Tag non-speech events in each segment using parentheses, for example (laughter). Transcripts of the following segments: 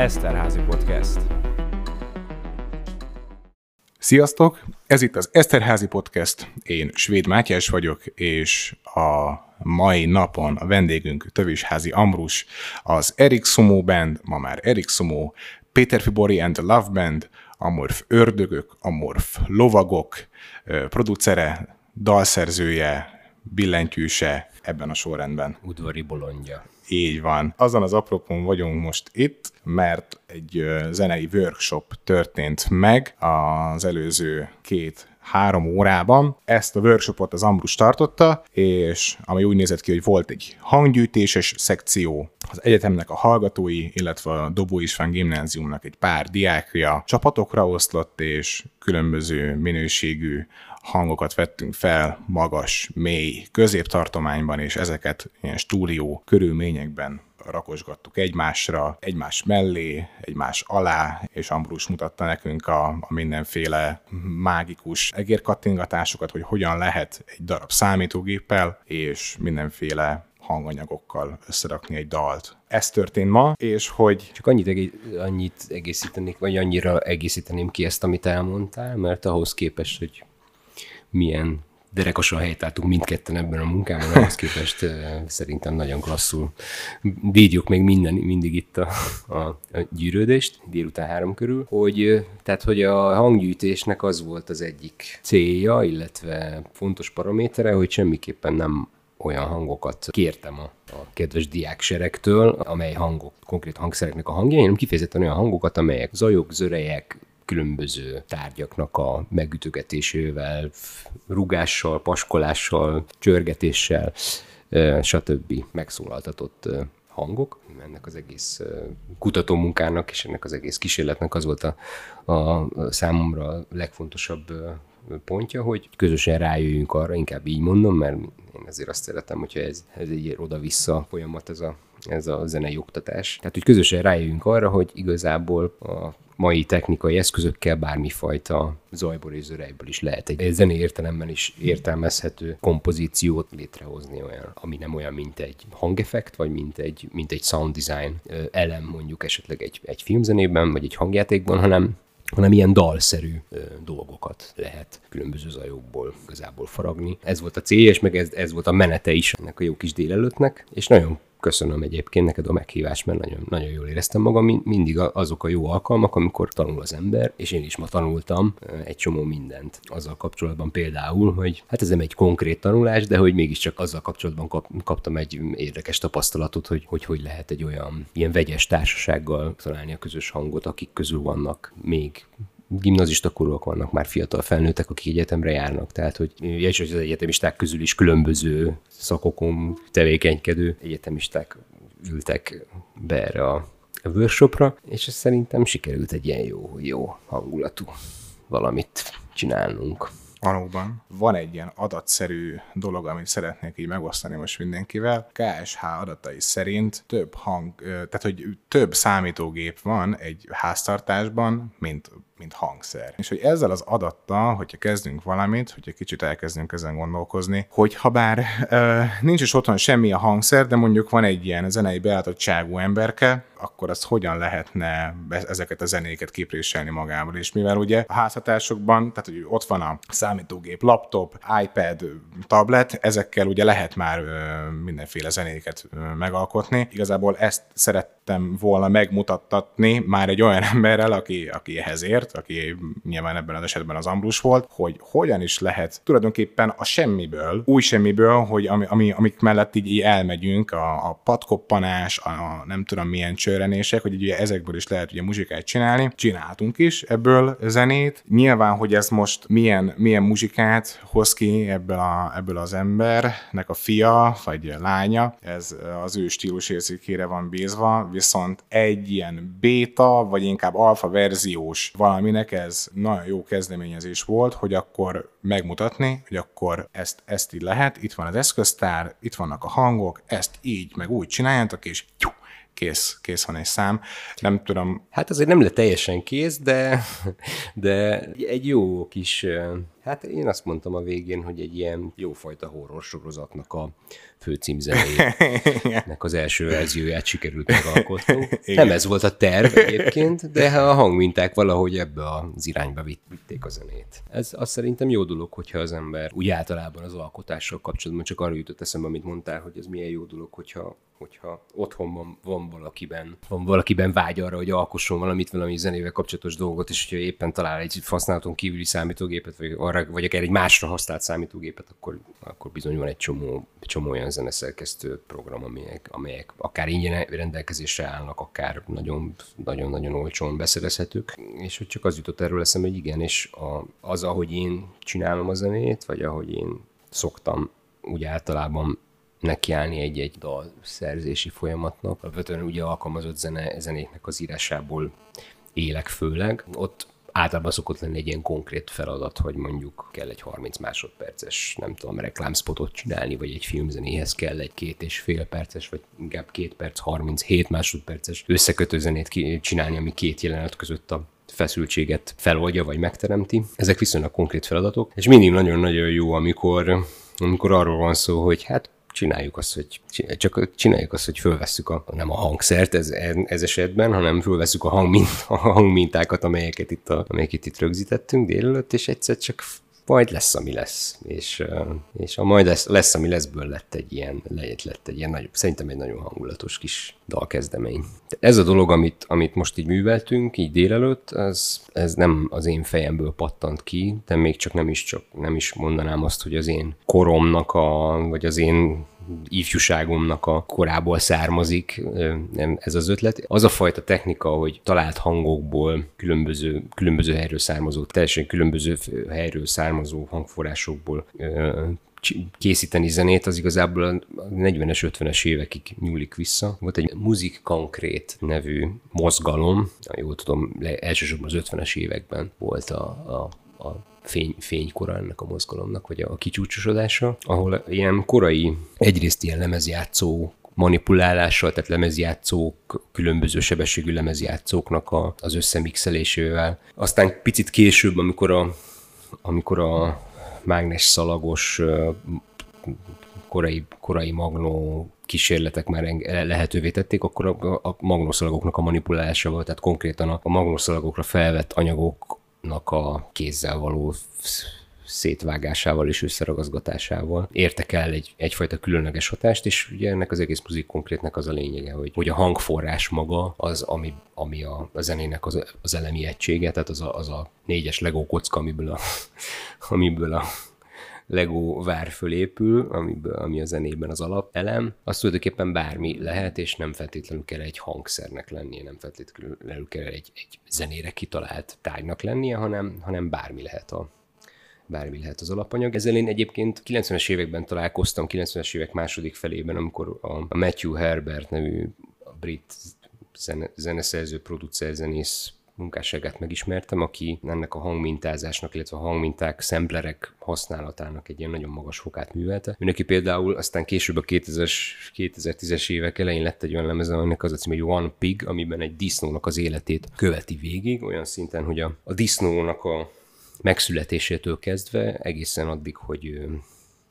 Eszterházi Podcast. Sziasztok! Ez itt az Eszterházi Podcast. Én Svéd Mátyás vagyok, és a mai napon a vendégünk Tövisházi Ambrus, az Erik Sumo Band, ma már Erik Sumo, Péter Fibori and the Love Band, Amorf Ördögök, Amorf Lovagok, producere, dalszerzője, billentyűse ebben a sorrendben. Udvari bolondja. Így van. Azon az apropón vagyunk most itt, mert egy zenei workshop történt meg az előző két három órában. Ezt a workshopot az Ambrus tartotta, és ami úgy nézett ki, hogy volt egy hanggyűjtéses szekció, az egyetemnek a hallgatói, illetve a Dobó István gimnáziumnak egy pár diákja csapatokra oszlott, és különböző minőségű hangokat vettünk fel magas, mély középtartományban, és ezeket ilyen stúdió körülményekben rakosgattuk egymásra, egymás mellé, egymás alá, és Ambrus mutatta nekünk a, a mindenféle mágikus egérkattingatásokat, hogy hogyan lehet egy darab számítógéppel, és mindenféle hanganyagokkal összerakni egy dalt. Ez történt ma, és hogy... Csak annyit, egész, annyit egészítenék, vagy annyira egészíteném ki ezt, amit elmondtál, mert ahhoz képest, hogy milyen derekosan helytáltunk mindketten ebben a munkában, ahhoz képest szerintem nagyon klasszul védjük még minden, mindig itt a, a, a gyűrődést, délután három körül, hogy, tehát, hogy a hanggyűjtésnek az volt az egyik célja, illetve fontos paramétere, hogy semmiképpen nem olyan hangokat kértem a, a kedves diákserektől, amely hangok, konkrét hangszereknek a hangjai, hanem kifejezetten olyan hangokat, amelyek zajok, zörejek, különböző tárgyaknak a megütögetésével, rugással, paskolással, csörgetéssel, stb. megszólaltatott hangok. Ennek az egész kutatómunkának és ennek az egész kísérletnek az volt a, a számomra a legfontosabb pontja, hogy közösen rájöjjünk arra, inkább így mondom, mert én azért azt szeretem, hogyha ez, ez egy oda-vissza folyamat, ez a, ez a zenei oktatás. Tehát, hogy közösen rájöjjünk arra, hogy igazából a mai technikai eszközökkel bármifajta zajból és zörejből is lehet egy zenei értelemben is értelmezhető kompozíciót létrehozni olyan, ami nem olyan, mint egy hangeffekt, vagy mint egy, mint egy sound design elem mondjuk esetleg egy, egy filmzenében, vagy egy hangjátékban, hanem hanem ilyen dalszerű ö, dolgokat lehet különböző zajokból igazából faragni. Ez volt a célja, és meg ez, ez volt a menete is ennek a jó kis délelőttnek, és nagyon köszönöm egyébként neked a meghívást, mert nagyon, nagyon jól éreztem magam. Mindig azok a jó alkalmak, amikor tanul az ember, és én is ma tanultam egy csomó mindent azzal kapcsolatban például, hogy hát ez nem egy konkrét tanulás, de hogy mégiscsak azzal kapcsolatban kap, kaptam egy érdekes tapasztalatot, hogy, hogy hogy lehet egy olyan ilyen vegyes társasággal találni a közös hangot, akik közül vannak még gimnazista korúak vannak, már fiatal felnőttek, akik egyetemre járnak, tehát hogy és az egyetemisták közül is különböző szakokon tevékenykedő egyetemisták ültek be erre a workshopra, és ez szerintem sikerült egy ilyen jó, jó hangulatú valamit csinálnunk. Valóban. Van egy ilyen adatszerű dolog, amit szeretnék így megosztani most mindenkivel. KSH adatai szerint több hang, tehát hogy több számítógép van egy háztartásban, mint mint hangszer. És hogy ezzel az adattal, hogyha kezdünk valamit, hogyha kicsit elkezdünk ezen gondolkozni, hogy ha bár ö, nincs is otthon semmi a hangszer, de mondjuk van egy ilyen zenei beállítottságú emberke, akkor azt hogyan lehetne ezeket a zenéket képréselni magából. És mivel ugye a házhatásokban, tehát hogy ott van a számítógép, laptop, iPad, tablet, ezekkel ugye lehet már ö, mindenféle zenéket ö, megalkotni. Igazából ezt szerettem volna megmutattatni már egy olyan (laughs) emberrel, aki, aki ehhez ért, aki nyilván ebben az esetben az Ambrus volt, hogy hogyan is lehet tulajdonképpen a semmiből, új semmiből, hogy ami, ami, amik mellett így, így elmegyünk, a, a patkoppanás, a, a nem tudom milyen csörrenések, hogy ugye ezekből is lehet ugye muzsikát csinálni. Csináltunk is ebből zenét. Nyilván, hogy ez most milyen, milyen muzsikát hoz ki ebből, a, ebből az embernek a fia, vagy a lánya, ez az ő stílus érzékére van bízva, viszont egy ilyen béta, vagy inkább alfa verziós valami aminek ez nagyon jó kezdeményezés volt, hogy akkor megmutatni, hogy akkor ezt, ezt így lehet, itt van az eszköztár, itt vannak a hangok, ezt így, meg úgy csináljátok, és tyú, kész, kész van egy szám. Nem tudom. Hát azért nem lett teljesen kész, de, de egy jó kis, hát én azt mondtam a végén, hogy egy ilyen jófajta horror sorozatnak a főcímzenének az első verzióját sikerült megalkotni. (laughs) Nem ez volt a terv egyébként, de a hangminták valahogy ebbe az irányba vitték a zenét. Ez azt szerintem jó dolog, hogyha az ember úgy általában az alkotással kapcsolatban csak arra jutott eszembe, amit mondtál, hogy ez milyen jó dolog, hogyha, hogyha otthon van, van valakiben, van valakiben vágy arra, hogy alkosson valamit, valami zenével kapcsolatos dolgot, és hogyha éppen talál egy használaton kívüli számítógépet, vagy, arra, vagy akár egy másra használt számítógépet, akkor, akkor bizony van egy csomó, csomó olyan zeneszerkesztő program, amelyek, amelyek akár ingyen rendelkezésre állnak, akár nagyon, nagyon-nagyon olcsón beszerezhetők. És hogy csak az jutott erről eszembe, hogy igen, és a, az, ahogy én csinálom a zenét, vagy ahogy én szoktam úgy általában nekiállni egy-egy dal szerzési folyamatnak. Alapvetően ugye alkalmazott zene, zenéknek az írásából élek főleg. Ott általában szokott lenni egy ilyen konkrét feladat, hogy mondjuk kell egy 30 másodperces, nem tudom, reklámspotot csinálni, vagy egy filmzenéhez kell egy két és fél perces, vagy inkább két perc, 37 másodperces összekötő zenét csinálni, ami két jelenet között a feszültséget feloldja, vagy megteremti. Ezek viszonylag konkrét feladatok, és mindig nagyon-nagyon jó, amikor, amikor arról van szó, hogy hát csináljuk azt, hogy csak csináljuk azt, hogy fölvesszük a, nem a hangszert ez, ez esetben, hanem fölvesszük a, hangmint, a hangmintákat, amelyeket itt, a, amelyeket itt rögzítettünk délelőtt, és egyszer csak majd lesz, ami lesz. És, és a majd lesz, lesz, ami leszből lett egy ilyen, lett, lett egy ilyen, nagy, szerintem egy nagyon hangulatos kis dalkezdemény. De ez a dolog, amit, amit most így műveltünk, így délelőtt, ez, ez nem az én fejemből pattant ki, de még csak nem is, csak nem is mondanám azt, hogy az én koromnak, a, vagy az én ifjúságomnak a korából származik ez az ötlet. Az a fajta technika, hogy talált hangokból különböző, különböző helyről származó, teljesen különböző helyről származó hangforrásokból készíteni zenét, az igazából a 40-es, 50-es évekig nyúlik vissza. Volt egy Muzik Konkrét nevű mozgalom, jól tudom, elsősorban az 50-es években volt a, a, a fény, fénykora ennek a mozgalomnak, vagy a kicsúcsosodása, ahol ilyen korai, egyrészt ilyen lemezjátszó manipulálással, tehát lemezjátszók, különböző sebességű lemezjátszóknak a, az összemixelésével. Aztán picit később, amikor a, amikor a mágnes szalagos korai, korai magnó kísérletek már lehetővé tették, akkor a, a magnószalagoknak a manipulálásával, tehát konkrétan a, a magnószalagokra felvett anyagok a kézzel való szétvágásával és összeragazgatásával értek el egy, egyfajta különleges hatást, és ugye ennek az egész muzik konkrétnek az a lényege, hogy, hogy a hangforrás maga az, ami, ami a, a zenének az, az elemi egysége, tehát az a, az a négyes Lego kocka, amiből a, (laughs) amiből a Lego vár fölépül, amiből, ami a zenében az alapelem, az tulajdonképpen bármi lehet, és nem feltétlenül kell egy hangszernek lennie, nem feltétlenül kell egy, egy zenére kitalált tárgynak lennie, hanem, hanem bármi lehet a, bármi lehet az alapanyag. Ezzel én egyébként 90-es években találkoztam, 90-es évek második felében, amikor a Matthew Herbert nevű brit zene, zeneszerző, producer, zenész munkásságát megismertem, aki ennek a hangmintázásnak, illetve a hangminták, szemplerek használatának egy ilyen nagyon magas fokát művelte. Ő neki például aztán később a 2000-es, 2010-es évek elején lett egy olyan lemeze, aminek az a cím, hogy One Pig, amiben egy disznónak az életét követi végig, olyan szinten, hogy a, a disznónak a megszületésétől kezdve egészen addig, hogy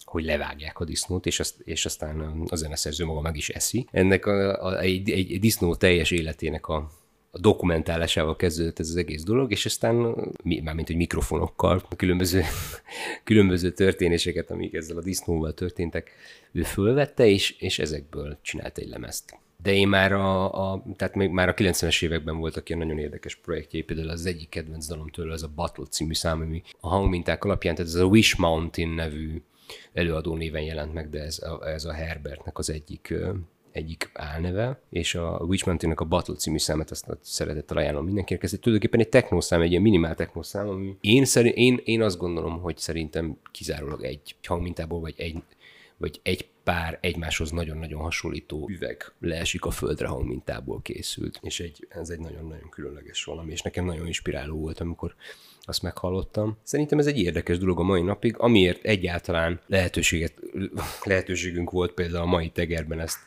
hogy levágják a disznót, és, azt, és aztán a zeneszerző maga meg is eszi. Ennek a, a, egy, egy disznó teljes életének a, a dokumentálásával kezdődött ez az egész dolog, és aztán, mármint hogy mikrofonokkal, különböző, (laughs) különböző történéseket, amik ezzel a disznóval történtek, ő fölvette, és, és ezekből csinált egy lemezt. De én már a, a, tehát még már a 90-es években voltak ilyen nagyon érdekes projektjei, például az egyik kedvenc dalom tőle, az a Battle című szám, ami a hangminták alapján, tehát ez a Wish Mountain nevű előadó néven jelent meg, de ez a, ez a Herbertnek az egyik egyik álneve, és a Witch mountain a Battle című számát azt szeretettel ajánlom mindenkinek. Ez egy, tulajdonképpen egy technószám, egy ilyen minimál technószám, ami én, szerint, én, én azt gondolom, hogy szerintem kizárólag egy hangmintából, vagy egy, vagy egy pár egymáshoz nagyon-nagyon hasonlító üveg leesik a földre hangmintából készült, és egy, ez egy nagyon-nagyon különleges valami, és nekem nagyon inspiráló volt, amikor azt meghallottam. Szerintem ez egy érdekes dolog a mai napig, amiért egyáltalán lehetőséget, lehetőségünk volt például a mai tegerben ezt,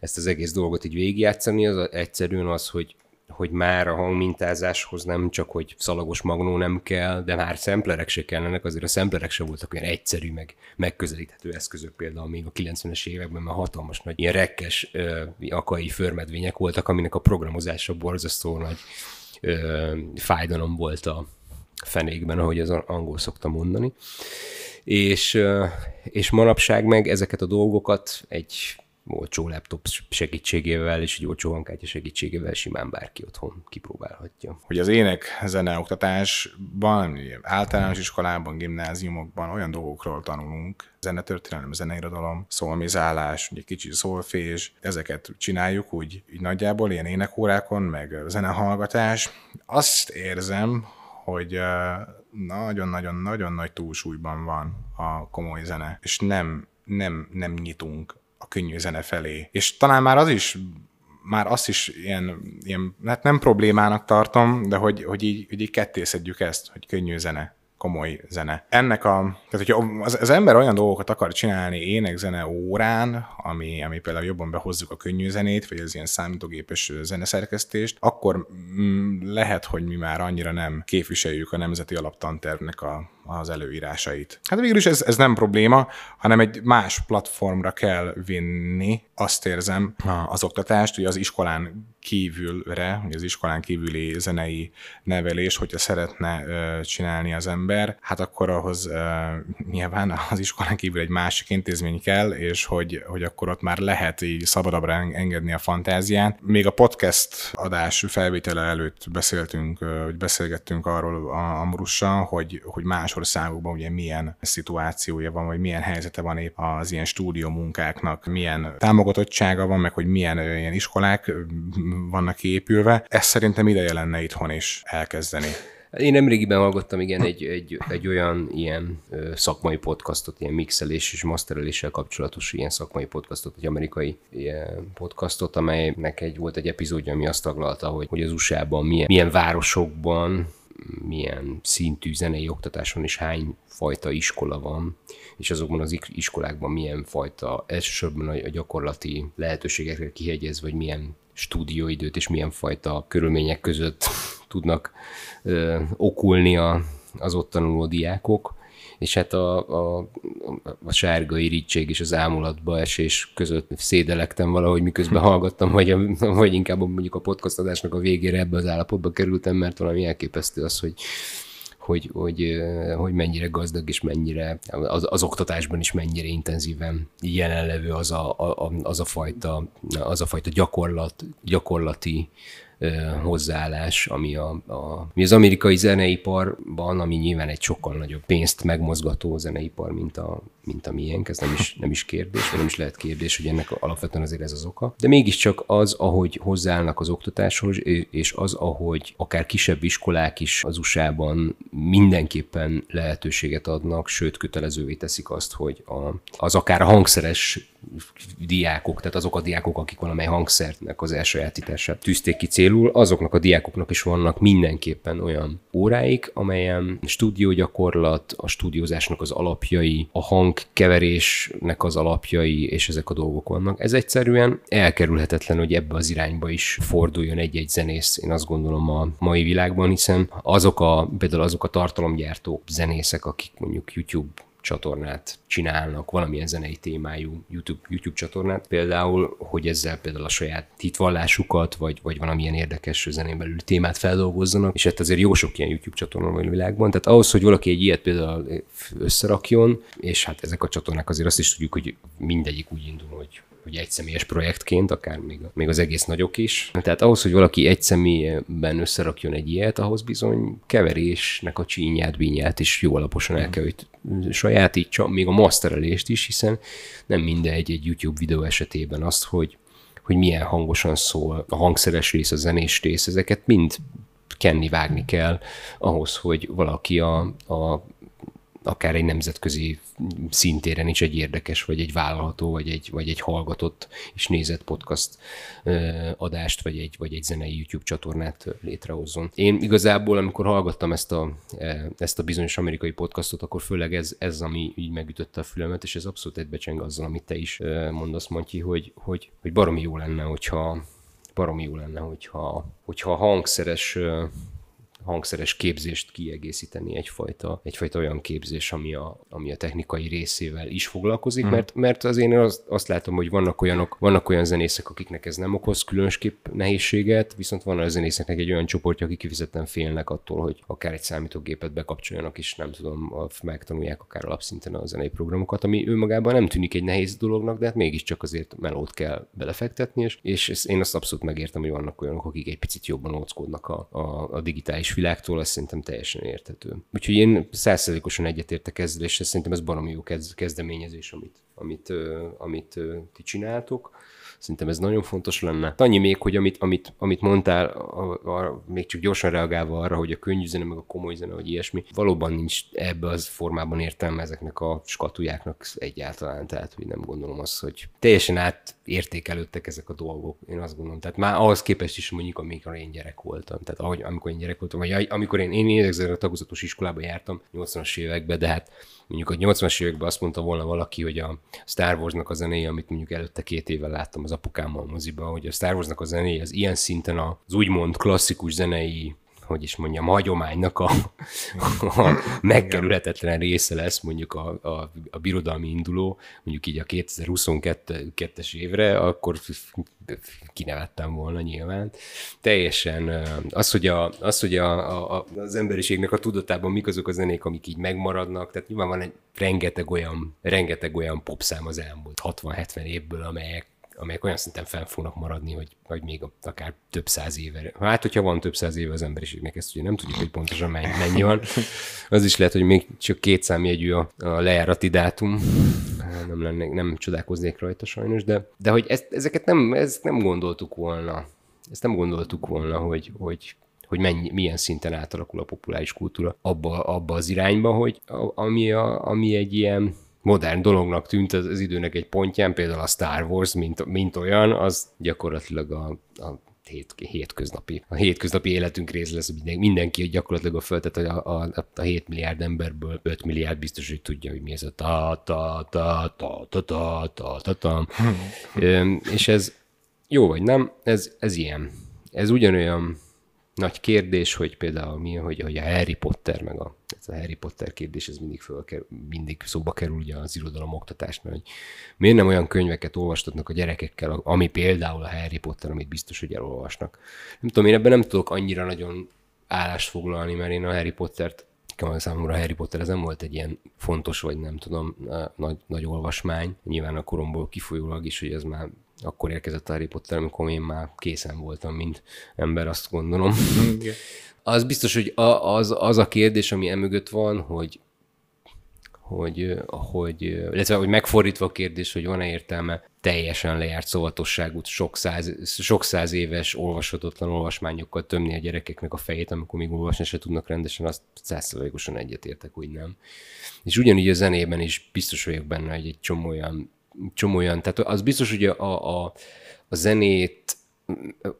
ezt az egész dolgot így végigjátszani, az egyszerűen az, hogy hogy már a hangmintázáshoz nem csak, hogy szalagos magnó nem kell, de már szemplerek se kellenek, azért a szemplerek se voltak olyan egyszerű, meg megközelíthető eszközök, például még a 90-es években már hatalmas nagy ilyen rekkes ö, akai förmedvények voltak, aminek a programozása borzasztó nagy ö, fájdalom volt a fenékben, ahogy az angol szokta mondani. És, és manapság meg ezeket a dolgokat egy olcsó laptop segítségével és egy olcsó hangkártya segítségével simán bárki otthon kipróbálhatja. Hogy az ének zene oktatásban, általános iskolában, gimnáziumokban olyan dolgokról tanulunk, zenetörténelem, zeneirodalom, szolmizálás, egy kicsi szolfés, ezeket csináljuk úgy, úgy nagyjából ilyen énekórákon, meg zenehallgatás. Azt érzem, hogy nagyon-nagyon-nagyon nagy túlsúlyban van a komoly zene, és nem, nem, nem nyitunk a könnyű zene felé. És talán már az is már azt is ilyen, ilyen hát nem problémának tartom, de hogy, hogy, így, hogy így kettészedjük ezt, hogy könnyű zene komoly zene. Ennek a, tehát hogyha az, az ember olyan dolgokat akar csinálni énekzene órán, ami, ami például jobban behozzuk a könnyű zenét, vagy az ilyen számítógépes zeneszerkesztést, akkor mm, lehet, hogy mi már annyira nem képviseljük a Nemzeti Alaptantervnek a, az előírásait. Hát végül is ez, ez nem probléma, hanem egy más platformra kell vinni, azt érzem, az oktatást, ugye az iskolán kívülre, az iskolán kívüli zenei nevelés, hogyha szeretne csinálni az ember, hát akkor ahhoz nyilván az iskolán kívül egy másik intézmény kell, és hogy, hogy akkor ott már lehet így szabadabbra engedni a fantázián. Még a podcast adás felvétele előtt beszéltünk, hogy beszélgettünk arról a Amrussal, hogy, hogy más országokban ugye milyen szituációja van, vagy milyen helyzete van épp az ilyen stúdió munkáknak, milyen támogatottsága van, meg hogy milyen ilyen iskolák vannak épülve. Ezt szerintem ideje lenne itthon is elkezdeni. Én nemrégiben hallgattam igen egy, egy, egy olyan ilyen szakmai podcastot, ilyen mixelés és mastereléssel kapcsolatos ilyen szakmai podcastot, egy amerikai ilyen podcastot, amelynek egy volt egy epizódja, ami azt taglalta, hogy, hogy az USA-ban milyen, milyen városokban milyen szintű zenei oktatáson is hány fajta iskola van, és azokban az iskolákban milyen fajta, elsősorban a gyakorlati lehetőségekre kihegyezve, vagy milyen stúdióidőt és milyen fajta körülmények között (laughs) tudnak ö, okulni a, az ott tanuló diákok és hát a, a, a sárga irítség és az ámulatba esés között szédelektem valahogy, miközben hallgattam, vagy, a, vagy inkább mondjuk a podcastadásnak a végére ebbe az állapotba kerültem, mert valami elképesztő az, hogy hogy, hogy, hogy mennyire gazdag és mennyire az, az oktatásban is mennyire intenzíven jelenlevő az a, a, az a fajta, az a fajta gyakorlat, gyakorlati hozzáállás, ami, a, a, ami az amerikai zeneiparban, ami nyilván egy sokkal nagyobb pénzt megmozgató zeneipar, mint a, mint a miénk, ez nem is, nem is kérdés, vagy nem is lehet kérdés, hogy ennek alapvetően azért ez az oka. De mégiscsak az, ahogy hozzáállnak az oktatáshoz, és az, ahogy akár kisebb iskolák is az USA-ban mindenképpen lehetőséget adnak, sőt kötelezővé teszik azt, hogy a, az akár a hangszeres diákok, tehát azok a diákok, akik valamely hangszernek az elsajátítását tűzték ki célul, azoknak a diákoknak is vannak mindenképpen olyan óráik, amelyen stúdiógyakorlat, a stúdiózásnak az alapjai, a hangkeverésnek az alapjai, és ezek a dolgok vannak. Ez egyszerűen elkerülhetetlen, hogy ebbe az irányba is forduljon egy-egy zenész, én azt gondolom a mai világban, hiszen azok a, például azok a tartalomgyártó zenészek, akik mondjuk YouTube csatornát csinálnak, valamilyen zenei témájú YouTube, YouTube csatornát, például, hogy ezzel például a saját hitvallásukat, vagy, vagy valamilyen érdekes zenén belül témát feldolgozzanak, és hát azért jó sok ilyen YouTube csatorna van a világban, tehát ahhoz, hogy valaki egy ilyet például összerakjon, és hát ezek a csatornák azért azt is tudjuk, hogy mindegyik úgy indul, hogy hogy egy személyes projektként, akár még, még az egész nagyok is. Tehát ahhoz, hogy valaki egy személyben összerakjon egy ilyet, ahhoz bizony keverésnek a csínyát, bínyát is jó alaposan el kell, hogy sajátítsa, még a masterelést is, hiszen nem mindegy egy YouTube videó esetében azt, hogy, hogy milyen hangosan szól a hangszeres rész, a zenés rész, ezeket mind kenni, vágni kell ahhoz, hogy valaki a, a akár egy nemzetközi szintéren is egy érdekes, vagy egy vállalható, vagy egy, vagy egy hallgatott és nézett podcast adást, vagy egy, vagy egy zenei YouTube csatornát létrehozzon. Én igazából, amikor hallgattam ezt a, ezt a bizonyos amerikai podcastot, akkor főleg ez, ez ami így megütötte a fülemet, és ez abszolút egybecseng azzal, amit te is mondasz, Matyi, hogy, hogy, hogy baromi jó lenne, hogyha baromi jó lenne, hogyha, hogyha hangszeres hangszeres képzést kiegészíteni egyfajta, egyfajta olyan képzés, ami a, ami a technikai részével is foglalkozik, mm. mert, mert az én azt, azt látom, hogy vannak olyanok, vannak olyan zenészek, akiknek ez nem okoz különösképp nehézséget, viszont van a zenészeknek egy olyan csoportja, akik kifejezetten félnek attól, hogy akár egy számítógépet bekapcsoljanak, és nem tudom, megtanulják akár alapszinten a zenei programokat, ami önmagában nem tűnik egy nehéz dolognak, de hát mégiscsak azért melót kell belefektetni, és, és én azt abszolút megértem, hogy vannak olyanok, akik egy picit jobban óckodnak a, a, a digitális világtól, az szerintem teljesen érthető. Úgyhogy én százszerzékosan egyetértek ezzel, és szerintem ez baromi jó kezdeményezés, amit, amit, amit ti csináltok. Szerintem ez nagyon fontos lenne. Annyi még, hogy amit, amit, amit mondtál, a, a, még csak gyorsan reagálva arra, hogy a könnyű zene, meg a komoly zene, vagy ilyesmi, valóban nincs ebbe az formában értelme ezeknek a skatujáknak egyáltalán. Tehát, hogy nem gondolom azt, hogy teljesen átértékelődtek ezek a dolgok. Én azt gondolom. Tehát már ahhoz képest is mondjuk, amikor én gyerek voltam. Tehát ahogy, amikor én gyerek voltam, vagy amikor én, én, én ezekre a tagozatos iskolába jártam 80-as években, de hát mondjuk a 80-as években azt mondta volna valaki, hogy a Star Wars-nak a zenéje, amit mondjuk előtte két évvel láttam az apukámmal moziba, hogy a Star Wars-nak a zenéje az ilyen szinten az úgymond klasszikus zenei hogy is mondjam, hagyománynak a, a megkerülhetetlen része lesz mondjuk a, a, a birodalmi induló, mondjuk így a 2022-es évre, akkor kinevettem volna nyilván. Teljesen az, hogy, a, az, hogy a, a, az emberiségnek a tudatában mik azok a zenék, amik így megmaradnak, tehát nyilván van egy rengeteg olyan, rengeteg olyan popszám az elmúlt 60-70 évből, amelyek amelyek olyan szinten fenn fognak maradni, hogy, hogy még akár több száz éve. Hát, hogyha van több száz éve az emberiségnek, ezt ugye nem tudjuk, hogy pontosan mennyi, mennyi van. Az is lehet, hogy még csak két számjegyű a, a lejárati dátum. Nem, lennék, nem csodálkoznék rajta sajnos, de, de hogy ezt, ezeket nem, ezt nem gondoltuk volna. Ezt nem gondoltuk volna, hogy, hogy hogy mennyi, milyen szinten átalakul a populáris kultúra abba, abba az irányba, hogy ami, a, ami egy ilyen modern dolognak tűnt az, az időnek egy pontján, például a Star Wars, mint, mint olyan, az gyakorlatilag a, a hét, hétköznapi, a hétköznapi életünk része lesz, minden, mindenki gyakorlatilag a föld, tehát a, a, a 7 milliárd emberből 5 milliárd biztos, hogy tudja, hogy mi ez a ta ta ta ta ta ta ta ta ta (laughs) És ez jó vagy nem, ez, ez ilyen. Ez ugyanolyan nagy kérdés, hogy például mi, hogy, hogy a Harry Potter, meg a, ez a Harry Potter kérdés, ez mindig, fölkerül, mindig szóba kerül ugye az irodalom oktatás, mert hogy miért nem olyan könyveket olvastatnak a gyerekekkel, ami például a Harry Potter, amit biztos, hogy elolvasnak. Nem tudom, én ebben nem tudok annyira nagyon állást foglalni, mert én a Harry Pottert számomra Harry Potter ez nem volt egy ilyen fontos, vagy nem tudom, nagy, nagy olvasmány. Nyilván a koromból kifolyólag is, hogy ez már akkor érkezett a Harry Potter, amikor én már készen voltam, mint ember, azt gondolom. az biztos, hogy az, az a kérdés, ami emögött van, hogy hogy, hogy, illetve hogy megfordítva a kérdés, hogy van-e értelme teljesen lejárt szovatosságút, sok száz, sok száz éves olvashatatlan olvasmányokkal tömni a gyerekeknek a fejét, amikor még olvasni se tudnak rendesen, azt százszerzalékosan egyetértek, hogy nem. És ugyanígy a zenében is biztos vagyok benne, hogy egy csomó olyan csomó olyan, tehát az biztos, hogy a, a, a zenét,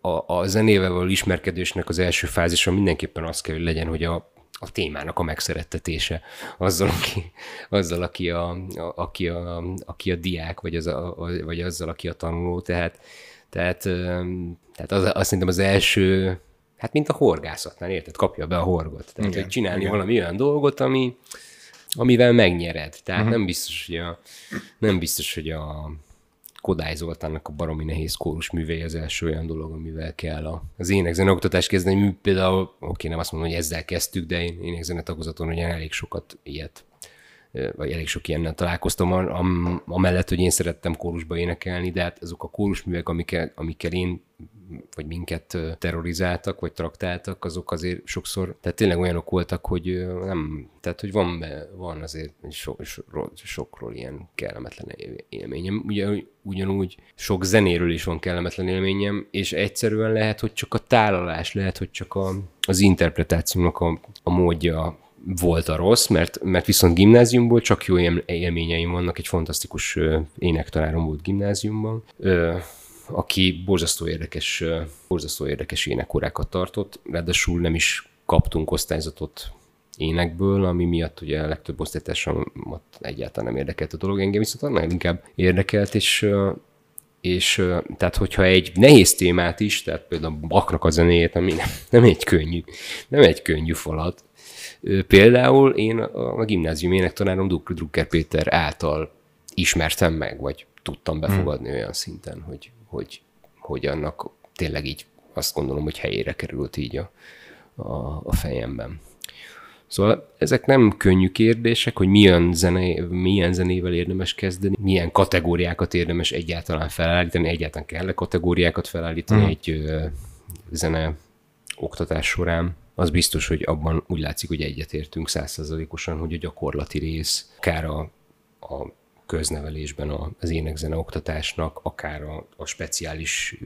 a, a zenével való ismerkedésnek az első fázisa mindenképpen az kell, hogy legyen, hogy a, a témának a megszerettetése azzal, aki, azzal, aki, a, a, aki, a, aki a diák, vagy, az a, vagy azzal, aki a tanuló. Tehát, tehát, tehát az, azt szerintem az első, hát mint a horgászatnál, érted? Kapja be a horgot. Tehát, igen, hogy csinálni igen. valami olyan dolgot, ami, amivel megnyered. Tehát uh-huh. nem biztos, hogy a, nem biztos, hogy a Kodály Zoltánnak a baromi nehéz kórus művei az első olyan dolog, amivel kell a, az énekzene oktatás kezdeni. Például, oké, nem azt mondom, hogy ezzel kezdtük, de én énekzene tagozaton ugye elég sokat ilyet vagy elég sok ilyennel találkoztam, am, amellett, hogy én szerettem kórusba énekelni, de hát azok a kórusművek, amikkel, amikkel én vagy minket terrorizáltak, vagy traktáltak, azok azért sokszor, tehát tényleg olyanok voltak, hogy nem, tehát hogy van, van azért so, so, sokról ilyen kellemetlen élményem. Ugye, ugyanúgy sok zenéről is van kellemetlen élményem, és egyszerűen lehet, hogy csak a tálalás, lehet, hogy csak a, az interpretációnak a, a módja volt a rossz, mert, mert viszont gimnáziumból csak jó élményeim vannak, egy fantasztikus énektanárom volt gimnáziumban, aki borzasztó érdekes, borzasztó érdekes énekórákat tartott, ráadásul nem is kaptunk osztályzatot énekből, ami miatt ugye a legtöbb osztálytársamat egyáltalán nem érdekelt a dolog, engem viszont annál inkább érdekelt, és és tehát, hogyha egy nehéz témát is, tehát például a Baknak a zenéjét, ami nem, nem egy könnyű, nem egy könnyű falat, például én a gimnázium énektanárom Drucker Péter által ismertem meg, vagy tudtam befogadni hmm. olyan szinten, hogy, hogy, hogy annak tényleg így azt gondolom, hogy helyére került így a, a, a fejemben. Szóval ezek nem könnyű kérdések, hogy milyen, zene, milyen zenével érdemes kezdeni, milyen kategóriákat érdemes egyáltalán felállítani, egyáltalán kell-e kategóriákat felállítani mm. egy ö, zene oktatás során. Az biztos, hogy abban úgy látszik, hogy egyetértünk százszerzalékosan, hogy a gyakorlati rész, akár a, a köznevelésben az énekzene oktatásnak, akár a, a speciális,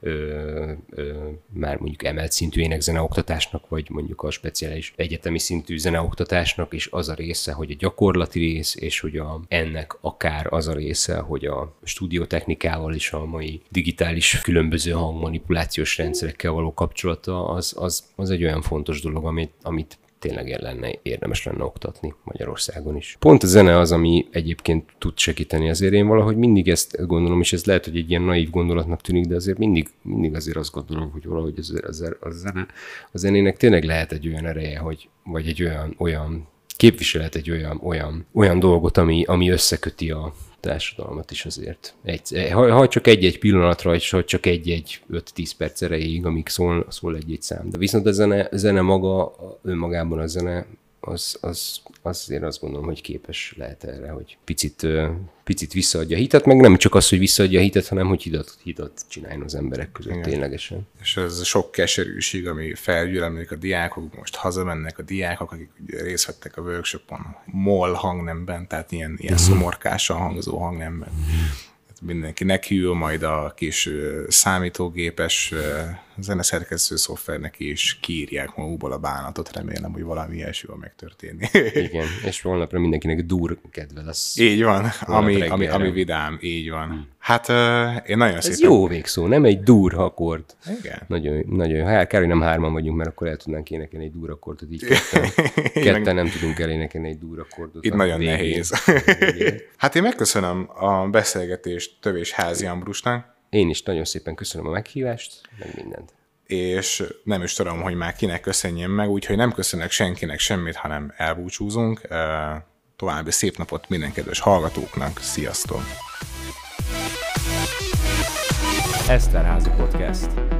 ö, ö, már mondjuk emelt szintű énekzene oktatásnak, vagy mondjuk a speciális egyetemi szintű zene oktatásnak is az a része, hogy a gyakorlati rész, és hogy a, ennek akár az a része, hogy a stúdiótechnikával és a mai digitális különböző hangmanipulációs rendszerekkel való kapcsolata, az, az, az egy olyan fontos dolog, amit, amit tényleg lenne, érdemes lenne oktatni Magyarországon is. Pont a zene az, ami egyébként tud segíteni, azért én valahogy mindig ezt gondolom, és ez lehet, hogy egy ilyen naív gondolatnak tűnik, de azért mindig, mindig azért azt gondolom, hogy valahogy az, az, az zene, a zenének tényleg lehet egy olyan ereje, hogy, vagy egy olyan, olyan képviselet egy olyan, olyan, olyan dolgot, ami, ami összeköti a, társadalmat is azért. Egy, ha, ha csak egy-egy pillanatra, vagy ha csak egy-egy 5-10 perc erejéig, amíg szól, szól egy-egy szám. De viszont a zene, a zene maga, önmagában a zene az, az, azért azt gondolom, hogy képes lehet erre, hogy picit, picit visszaadja a hitet, meg nem csak az, hogy visszaadja a hitet, hanem hogy hitet, hitet csináljon az emberek között Igen. ténylegesen. És ez sok keserűség, ami felgyűl, a diákok, most hazamennek a diákok, akik részt vettek a workshopon, mol hangnemben, tehát ilyen, ilyen uh-huh. szomorkással hangzó hangnemben. Uh-huh mindenki nekiül, majd a kis számítógépes zeneszerkesztő szoftvernek is kiírják magukból a bánatot, remélem, hogy valami ilyesmi van megtörténni. Igen, és holnapra mindenkinek dur kedve lesz. Így van, ami, ami, ami vidám, így van. Hmm. Hát uh, én nagyon Ez szépen... jó végszó, nem egy dur akkord. Igen. Nagyon, nagyon hát, kár, hogy nem hárman vagyunk, mert akkor el tudnánk énekelni egy dur akkordot, így ketten, (laughs) ketten nem tudunk elénekelni egy dur akkordot. Itt nagyon végén. nehéz. (laughs) hát én megköszönöm a beszélgetést Tövés Házi Ambrusnak. Én is nagyon szépen köszönöm a meghívást, meg mindent és nem is tudom, hogy már kinek köszönjem meg, úgyhogy nem köszönök senkinek semmit, hanem elbúcsúzunk. További szép napot minden kedves hallgatóknak, sziasztok! Eszterházi Podcast.